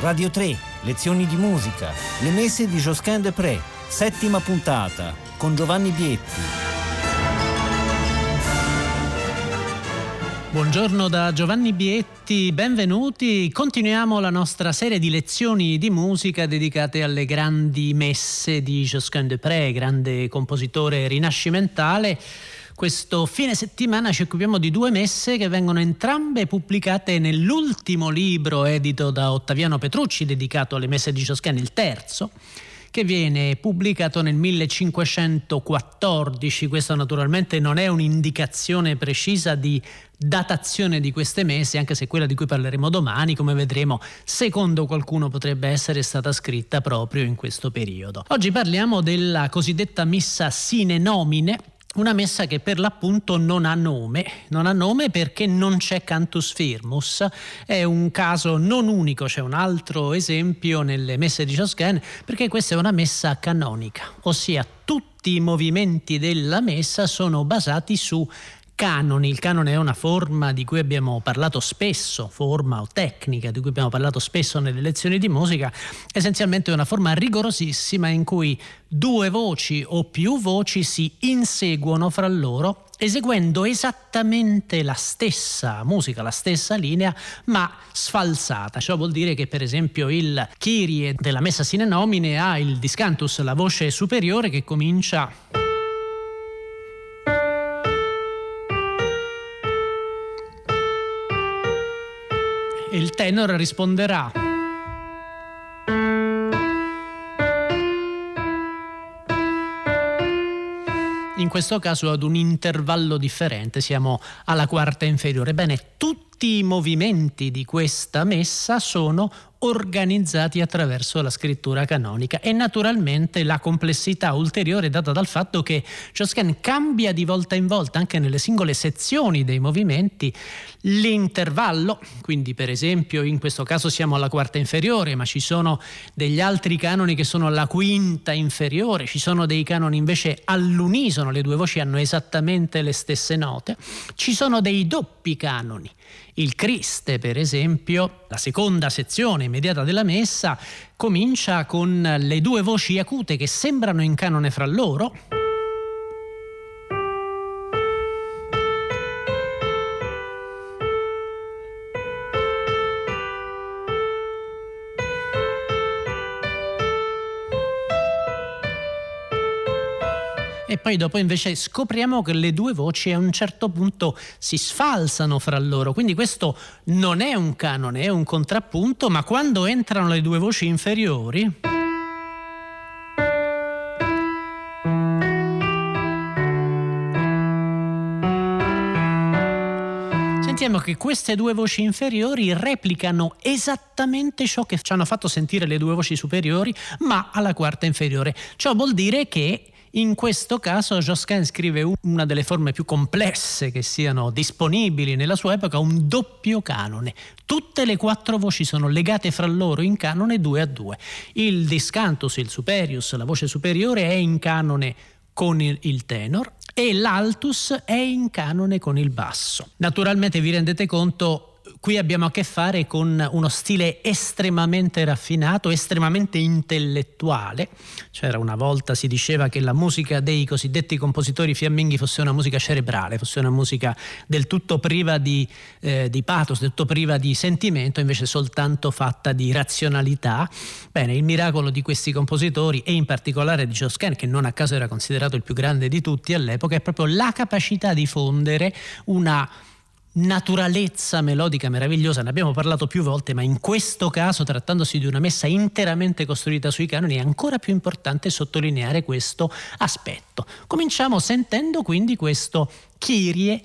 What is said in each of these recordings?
Radio 3, lezioni di musica, le messe di Josquin de Pré, settima puntata, con Giovanni Bietti. Buongiorno da Giovanni Bietti, benvenuti. Continuiamo la nostra serie di lezioni di musica dedicate alle grandi messe di Josquin de Pré, grande compositore rinascimentale. Questo fine settimana ci occupiamo di due messe che vengono entrambe pubblicate nell'ultimo libro edito da Ottaviano Petrucci dedicato alle messe di Josquin, il terzo che viene pubblicato nel 1514. Questo naturalmente non è un'indicazione precisa di datazione di queste messe, anche se quella di cui parleremo domani, come vedremo, secondo qualcuno potrebbe essere stata scritta proprio in questo periodo. Oggi parliamo della cosiddetta missa sine nomine una messa che per l'appunto non ha nome, non ha nome perché non c'è cantus firmus, è un caso non unico, c'è un altro esempio nelle messe di Josquin perché questa è una messa canonica, ossia tutti i movimenti della messa sono basati su canoni. Il canone è una forma di cui abbiamo parlato spesso, forma o tecnica di cui abbiamo parlato spesso nelle lezioni di musica, essenzialmente è una forma rigorosissima in cui due voci o più voci si inseguono fra loro eseguendo esattamente la stessa musica, la stessa linea, ma sfalsata. Ciò vuol dire che per esempio il Kyrie della messa sine nomine ha il discantus, la voce superiore che comincia il tenor risponderà. In questo caso ad un intervallo differente, siamo alla quarta inferiore. Bene, tutti i movimenti di questa messa sono organizzati attraverso la scrittura canonica. E naturalmente la complessità ulteriore data dal fatto che Josquin cambia di volta in volta anche nelle singole sezioni dei movimenti l'intervallo, quindi per esempio in questo caso siamo alla quarta inferiore, ma ci sono degli altri canoni che sono alla quinta inferiore, ci sono dei canoni invece all'unisono, le due voci hanno esattamente le stesse note, ci sono dei doppi canoni. Il Criste, per esempio, la seconda sezione immediata della messa, comincia con le due voci acute che sembrano in canone fra loro. E poi dopo invece scopriamo che le due voci a un certo punto si sfalsano fra loro, quindi questo non è un canone, è un contrappunto, ma quando entrano le due voci inferiori... sentiamo che queste due voci inferiori replicano esattamente ciò che ci hanno fatto sentire le due voci superiori, ma alla quarta inferiore. Ciò vuol dire che in questo caso Josquin scrive una delle forme più complesse che siano disponibili nella sua epoca, un doppio canone. Tutte le quattro voci sono legate fra loro in canone due a due. Il discantus, il superius, la voce superiore è in canone con il tenor e l'altus è in canone con il basso. Naturalmente vi rendete conto qui abbiamo a che fare con uno stile estremamente raffinato, estremamente intellettuale. C'era una volta, si diceva che la musica dei cosiddetti compositori fiamminghi fosse una musica cerebrale, fosse una musica del tutto priva di, eh, di pathos, del tutto priva di sentimento, invece soltanto fatta di razionalità. Bene, il miracolo di questi compositori e in particolare di Josquin, che non a caso era considerato il più grande di tutti all'epoca, è proprio la capacità di fondere una naturalezza melodica meravigliosa, ne abbiamo parlato più volte, ma in questo caso, trattandosi di una messa interamente costruita sui canoni, è ancora più importante sottolineare questo aspetto. Cominciamo sentendo quindi questo Kyrie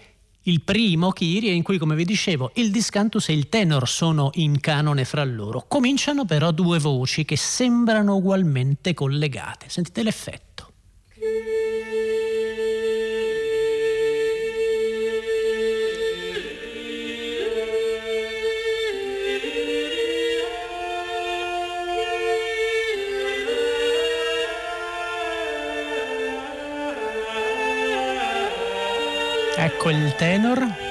il primo Kyrie in cui, come vi dicevo, il discantus e il tenor sono in canone fra loro. Cominciano però due voci che sembrano ugualmente collegate. Sentite l'effetto. Ecco il tenor.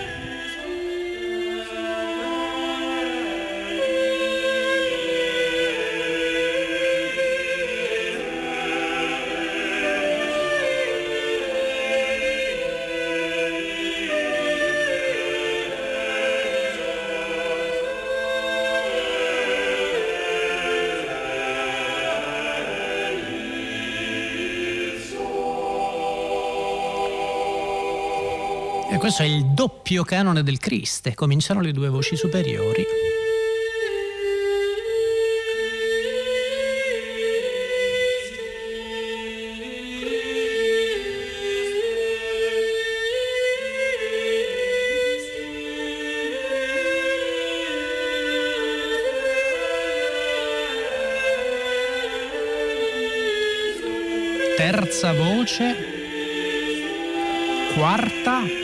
Questo è il doppio canone del Criste, cominciano le due voci superiori. terza voce, quarta,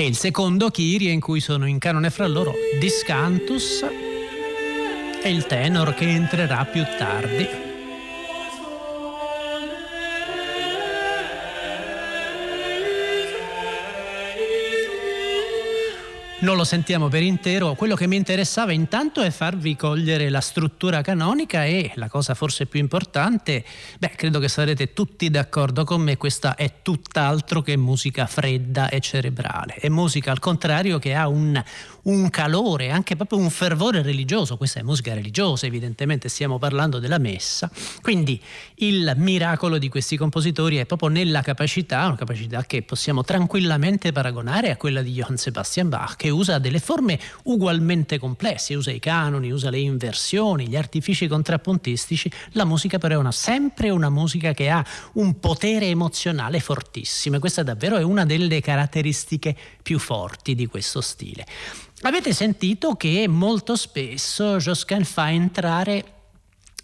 e il secondo Kyrie in cui sono in canone fra loro Discantus e il tenor che entrerà più tardi. Non lo sentiamo per intero. Quello che mi interessava intanto è farvi cogliere la struttura canonica e la cosa forse più importante, beh, credo che sarete tutti d'accordo con me, questa è tutt'altro che musica fredda e cerebrale. È musica al contrario che ha un, un calore, anche proprio un fervore religioso. Questa è musica religiosa, evidentemente stiamo parlando della messa. Quindi il miracolo di questi compositori è proprio nella capacità, una capacità che possiamo tranquillamente paragonare a quella di Johann Sebastian Bach, che usa delle forme ugualmente complesse, usa i canoni, usa le inversioni, gli artifici contrappuntistici. La musica però è una, sempre una musica che ha un potere emozionale fortissimo e questa davvero è una delle caratteristiche più forti di questo stile. Avete sentito che molto spesso Josquin fa entrare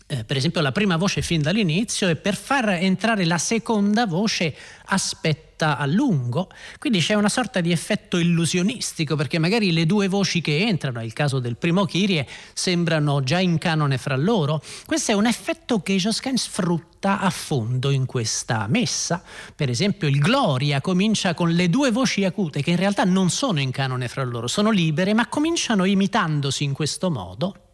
eh, per esempio la prima voce fin dall'inizio e per far entrare la seconda voce aspetta a lungo, quindi c'è una sorta di effetto illusionistico perché magari le due voci che entrano, è il caso del primo Kyrie, sembrano già in canone fra loro. Questo è un effetto che Josquin sfrutta a fondo in questa messa. Per esempio il Gloria comincia con le due voci acute che in realtà non sono in canone fra loro, sono libere ma cominciano imitandosi in questo modo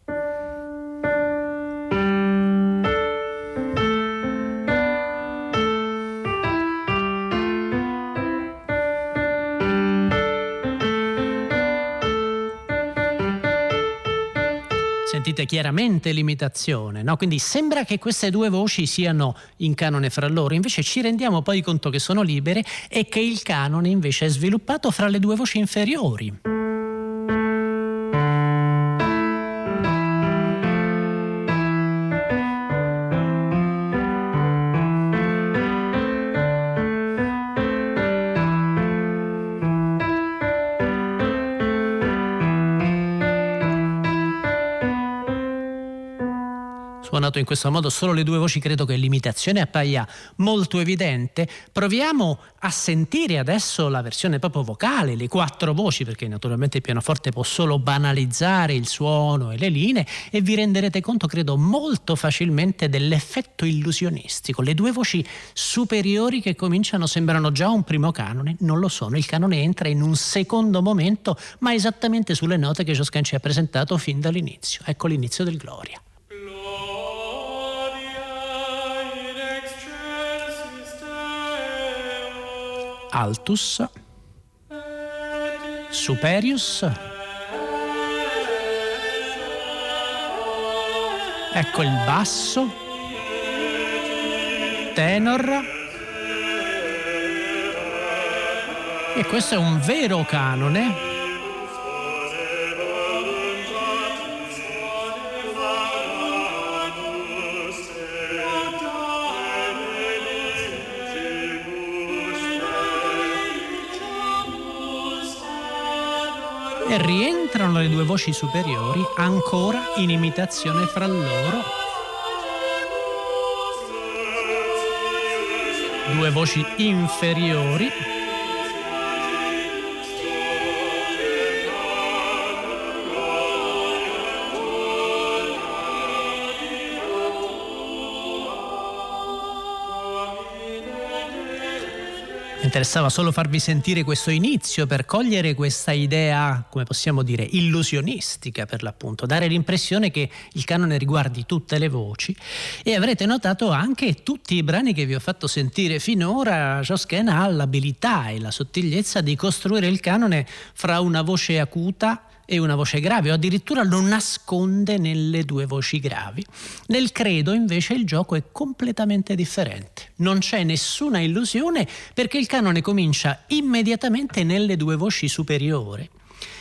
sentite chiaramente l'imitazione, no? quindi sembra che queste due voci siano in canone fra loro, invece ci rendiamo poi conto che sono libere e che il canone invece è sviluppato fra le due voci inferiori. Suonato in questo modo solo le due voci, credo che l'imitazione appaia molto evidente. Proviamo a sentire adesso la versione proprio vocale, le quattro voci, perché naturalmente il pianoforte può solo banalizzare il suono e le linee e vi renderete conto, credo, molto facilmente dell'effetto illusionistico. Le due voci superiori che cominciano sembrano già un primo canone, non lo sono. Il canone entra in un secondo momento, ma esattamente sulle note che Josquin ci ha presentato fin dall'inizio. Ecco l'inizio del Gloria. Altus, superius, ecco il basso, tenor, e questo è un vero canone due voci superiori ancora in imitazione fra loro. Due voci inferiori. Interessava solo farvi sentire questo inizio per cogliere questa idea, come possiamo dire, illusionistica per l'appunto, dare l'impressione che il canone riguardi tutte le voci. E avrete notato anche tutti i brani che vi ho fatto sentire finora, Josquin ha l'abilità e la sottigliezza di costruire il canone fra una voce acuta e una voce grave o addirittura lo nasconde nelle due voci gravi. Nel credo invece il gioco è completamente differente. Non c'è nessuna illusione perché il canone comincia immediatamente nelle due voci superiori.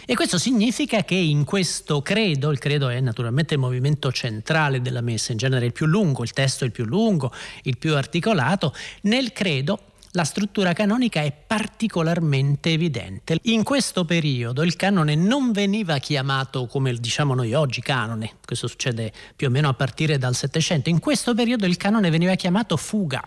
E questo significa che in questo credo, il credo è naturalmente il movimento centrale della messa, in genere il più lungo, il testo è il più lungo, il più articolato, nel credo la struttura canonica è particolarmente evidente. In questo periodo il canone non veniva chiamato come diciamo noi oggi canone, questo succede più o meno a partire dal Settecento, in questo periodo il canone veniva chiamato fuga.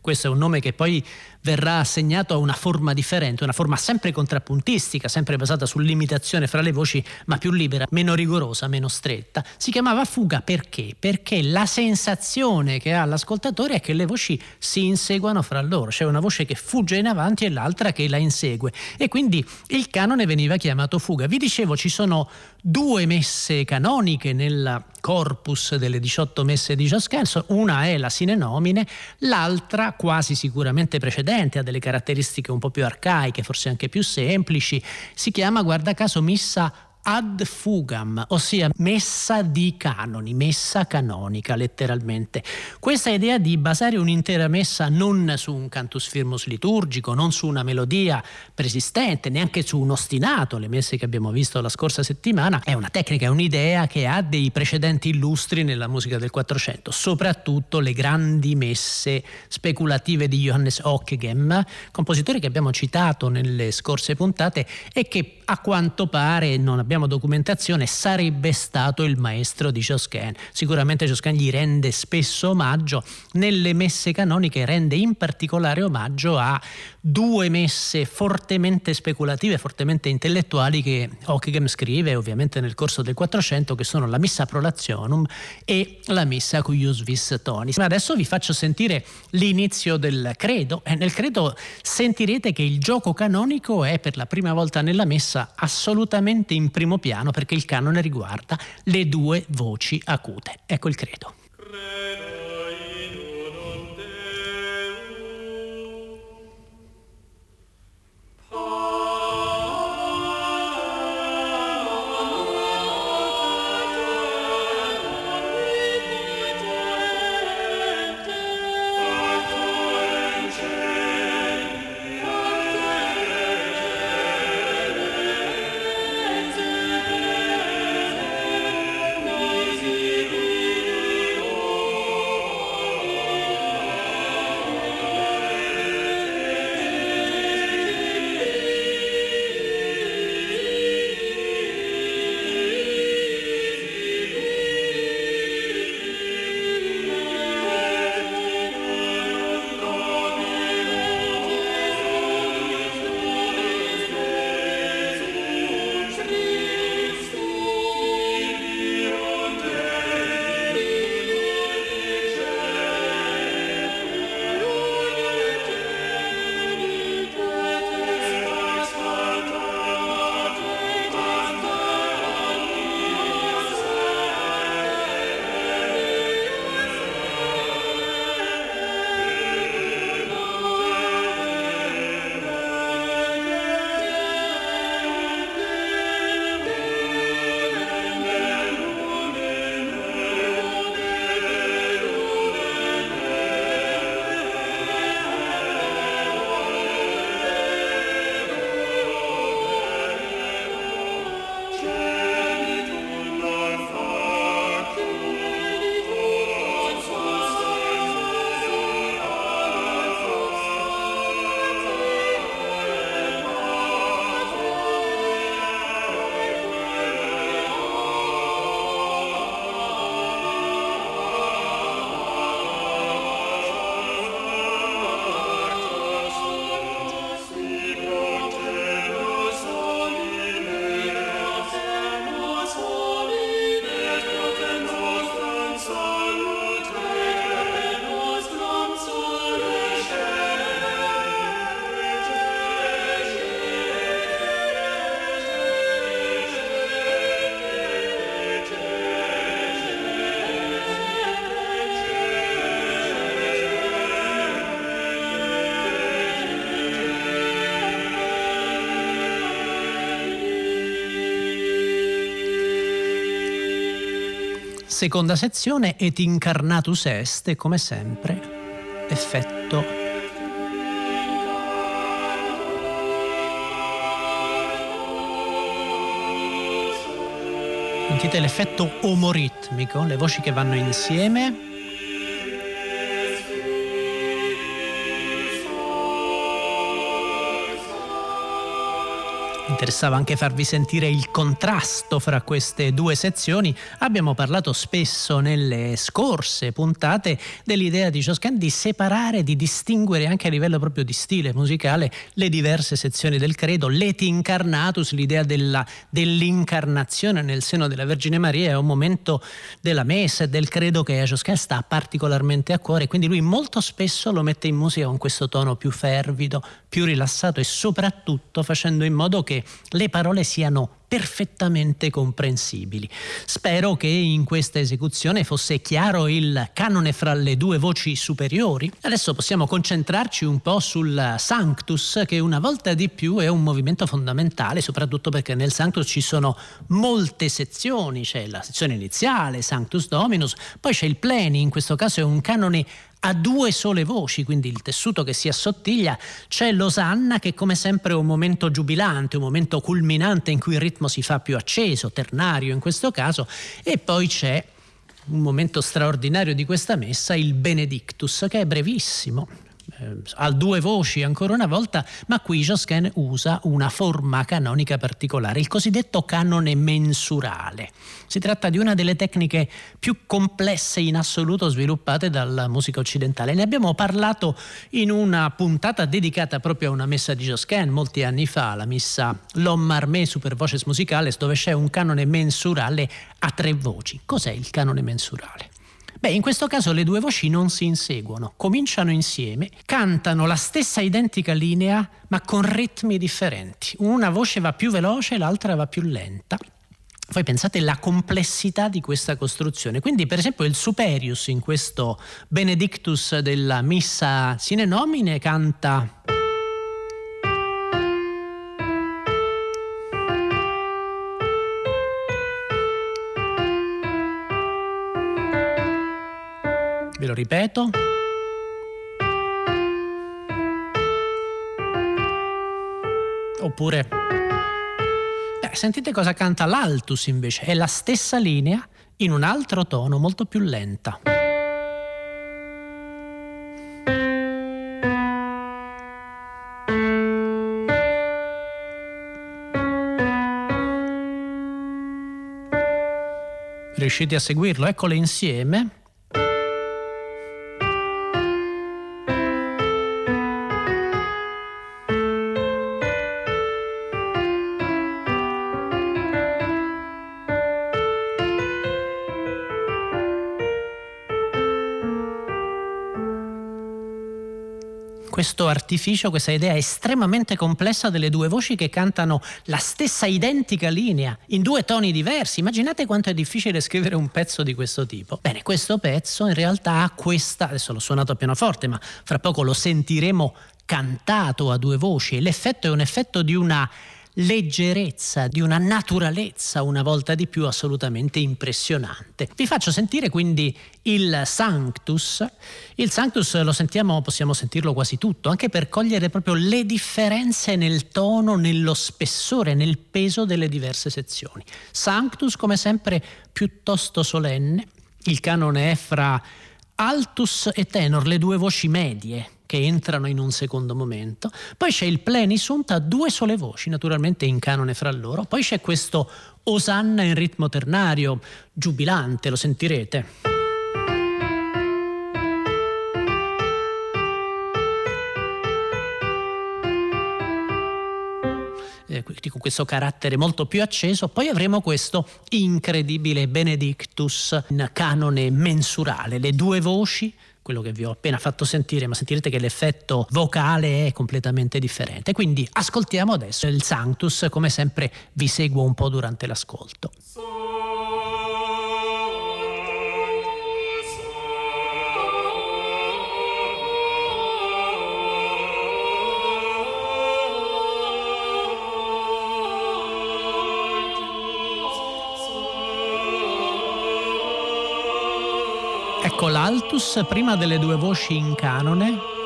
Questo è un nome che poi verrà assegnato a una forma differente, una forma sempre contrappuntistica, sempre basata sull'imitazione fra le voci, ma più libera, meno rigorosa, meno stretta. Si chiamava fuga perché? Perché la sensazione che ha l'ascoltatore è che le voci si inseguano fra loro, c'è una voce che fugge in avanti e l'altra che la insegue e quindi il canone veniva chiamato fuga. Vi dicevo ci sono due messe canoniche nel corpus delle 18 messe di Josquin, una è la sine nomine, l'altra quasi sicuramente precedente, ha delle caratteristiche un po' più arcaiche, forse anche più semplici, si chiama guarda caso missa ad fugam, ossia messa di canoni, messa canonica letteralmente. Questa idea di basare un'intera messa non su un cantus firmus liturgico, non su una melodia persistente, neanche su un ostinato, le messe che abbiamo visto la scorsa settimana, è una tecnica, è un'idea che ha dei precedenti illustri nella musica del Quattrocento, soprattutto le grandi messe speculative di Johannes Ockeghem, compositore che abbiamo citato nelle scorse puntate e che a quanto pare non abbiamo abbiamo documentazione, sarebbe stato il maestro di Josquin. Sicuramente Josquin gli rende spesso omaggio, nelle messe canoniche rende in particolare omaggio a due messe fortemente speculative, fortemente intellettuali che Ockeghem scrive ovviamente nel corso del 400 che sono la Missa Prolationum e la Missa Cuius Vis Tonis. Ma adesso vi faccio sentire l'inizio del credo e nel credo sentirete che il gioco canonico è per la prima volta nella messa assolutamente in primo piano perché il canone riguarda le due voci acute. Ecco il credo. Seconda sezione et incarnatus est, come sempre, effetto Sentite l'effetto omoritmico, le voci che vanno insieme. Interessava anche farvi sentire il contrasto fra queste due sezioni, abbiamo parlato spesso nelle scorse puntate dell'idea di Josquin di separare, di distinguere anche a livello proprio di stile musicale le diverse sezioni del credo. L'eti incarnatus, l'idea della, dell'incarnazione nel seno della Vergine Maria è un momento della messa e del credo che a Josquin sta particolarmente a cuore, quindi lui molto spesso lo mette in musica con questo tono più fervido, più rilassato e soprattutto facendo in modo che le parole siano perfettamente comprensibili. Spero che in questa esecuzione fosse chiaro il canone fra le due voci superiori. Adesso possiamo concentrarci un po' sul Sanctus, che una volta di più è un movimento fondamentale, soprattutto perché nel Sanctus ci sono molte sezioni, c'è la sezione iniziale, Sanctus Dominus, poi c'è il Pleni, in questo caso è un canone a due sole voci, quindi il tessuto che si assottiglia, c'è l'osanna che come sempre è un momento giubilante, un momento culminante in cui il ritmo si fa più acceso, ternario in questo caso, e poi c'è un momento straordinario di questa messa, il Benedictus, che è brevissimo, ha due voci ancora una volta, ma qui Josquin usa una forma canonica particolare, il cosiddetto canone mensurale. Si tratta di una delle tecniche più complesse in assoluto sviluppate dalla musica occidentale. Ne abbiamo parlato in una puntata dedicata proprio a una messa di Josquin molti anni fa, la messa L'Homme Armé Super Voces Musicales, dove c'è un canone mensurale a tre voci. Cos'è il canone mensurale? Beh, in questo caso le due voci non si inseguono, cominciano insieme, cantano la stessa identica linea ma con ritmi differenti. Una voce va più veloce, l'altra va più lenta. Voi pensate alla complessità di questa costruzione. Quindi, per esempio, il Superius in questo Benedictus della Missa Sine Nomine canta. Ripeto. Oppure... Beh, sentite cosa canta l'altus invece. È la stessa linea in un altro tono molto più lenta. Riuscite a seguirlo? Eccole insieme. Artificio, questa idea estremamente complessa delle due voci che cantano la stessa identica linea in due toni diversi. Immaginate quanto è difficile scrivere un pezzo di questo tipo. Bene, questo pezzo in realtà ha questa, adesso l'ho suonato a pianoforte, ma fra poco lo sentiremo cantato a due voci l'effetto è un effetto di una leggerezza, di una naturalezza una volta di più assolutamente impressionante. Vi faccio sentire quindi il Sanctus. Il Sanctus lo sentiamo, possiamo sentirlo quasi tutto, anche per cogliere proprio le differenze nel tono, nello spessore, nel peso delle diverse sezioni. Sanctus, come sempre, piuttosto solenne. Il canone è fra altus e tenor, le due voci medie che entrano in un secondo momento. Poi c'è il plenisunt a due sole voci, naturalmente in canone fra loro. Poi c'è questo osanna in ritmo ternario, giubilante, lo sentirete. Con questo carattere molto più acceso, poi avremo questo incredibile Benedictus in canone mensurale, le due voci quello che vi ho appena fatto sentire, ma sentirete che l'effetto vocale è completamente differente. Quindi ascoltiamo adesso il Sanctus, come sempre vi seguo un po' durante l'ascolto. L'altus prima delle due voci in canone.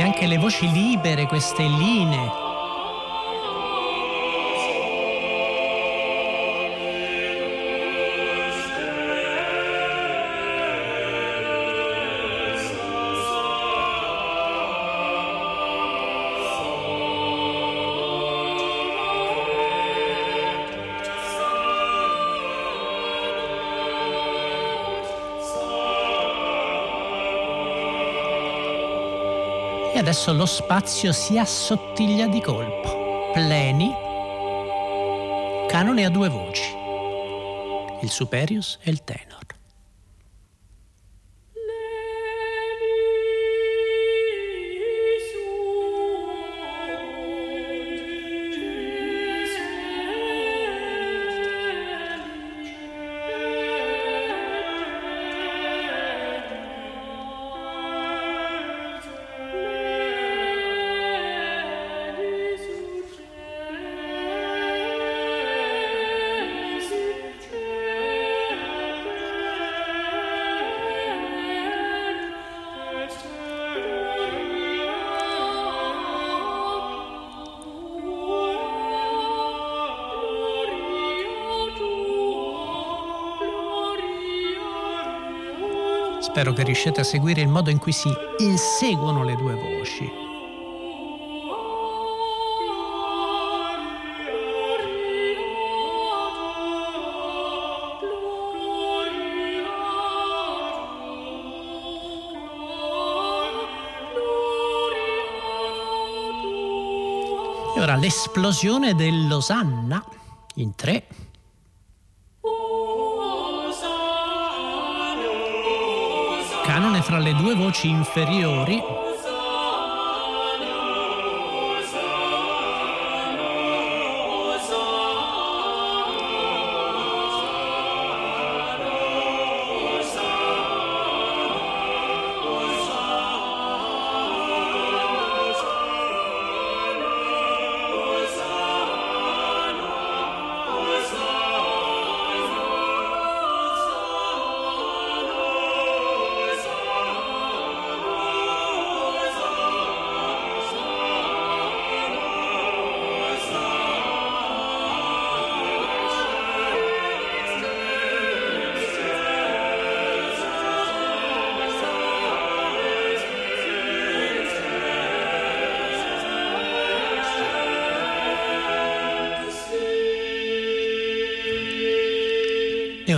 Anche le voci libere, queste linee. Adesso lo spazio si assottiglia di colpo. Pleni, canone a due voci, il superius e il tenor. Spero che riusciate a seguire il modo in cui si inseguono le due voci. E ora l'esplosione dell'Osanna in tre. Fra le due voci inferiori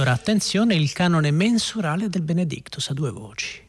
E ora attenzione il canone mensurale del Benedictus a due voci.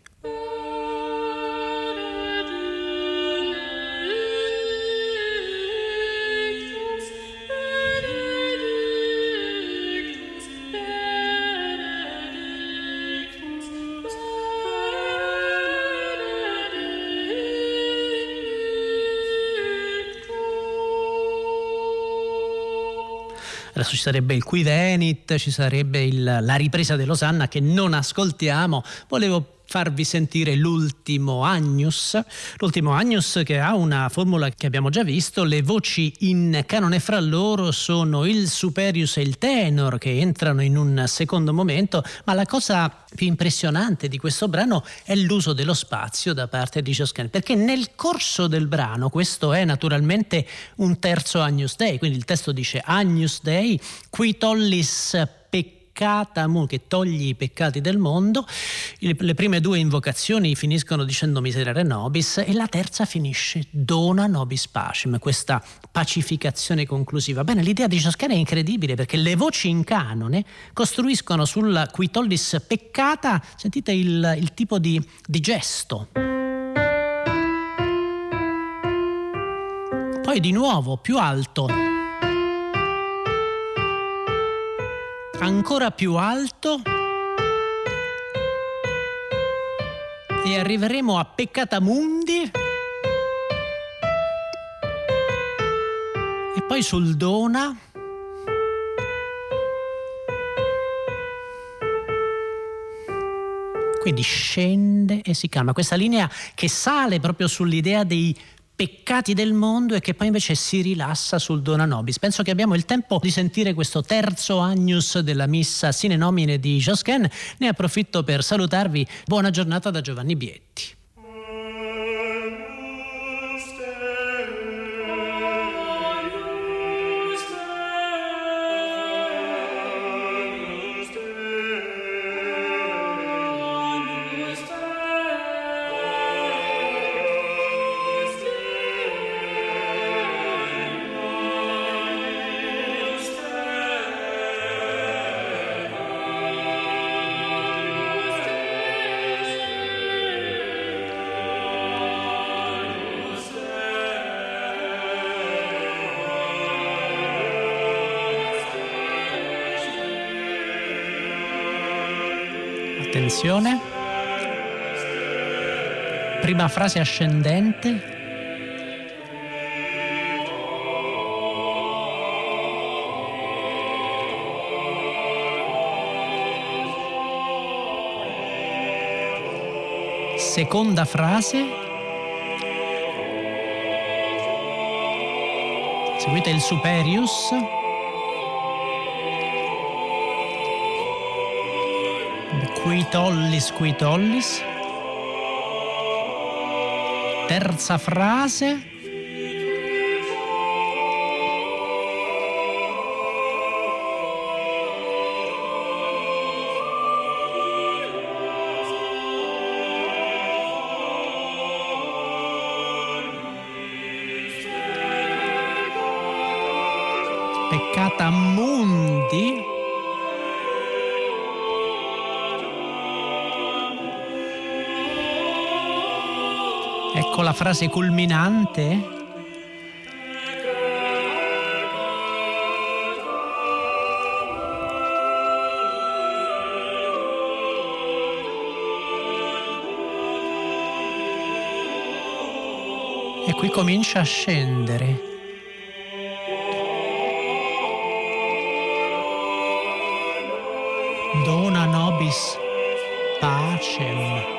Adesso ci sarebbe il Qui Venit, ci sarebbe il, la ripresa dell'Osanna che non ascoltiamo. Volevo farvi sentire l'ultimo Agnus, l'ultimo Agnus che ha una formula che abbiamo già visto, le voci in canone fra loro sono il superius e il tenor che entrano in un secondo momento, ma la cosa più impressionante di questo brano è l'uso dello spazio da parte di Josquin, perché nel corso del brano, questo è naturalmente un terzo Agnus Dei, quindi il testo dice Agnus Dei, qui tollis peccatus peccata che togli i peccati del mondo. Le prime due invocazioni finiscono dicendo miserere nobis e la terza finisce dona nobis pacem, questa pacificazione conclusiva. Bene, l'idea di Ciascana è incredibile perché le voci in canone costruiscono sul qui tollis peccata, sentite il, il tipo di, di gesto. Poi di nuovo più alto. Ancora più alto. E arriveremo a Peccatamundi. E poi sul Dona. Quindi scende e si calma. Questa linea che sale proprio sull'idea dei peccati del mondo e che poi invece si rilassa sul Dona Nobis. Penso che abbiamo il tempo di sentire questo terzo agnus della missa sine nomine di Josquin. Ne approfitto per salutarvi. Buona giornata da Giovanni Bietti. Attenzione. Prima frase ascendente. Seconda frase. Seguite il superius. Qui tollis, qui tollis. Terza frase. La frase culminante. E qui comincia a scendere. Dona nobis pacem.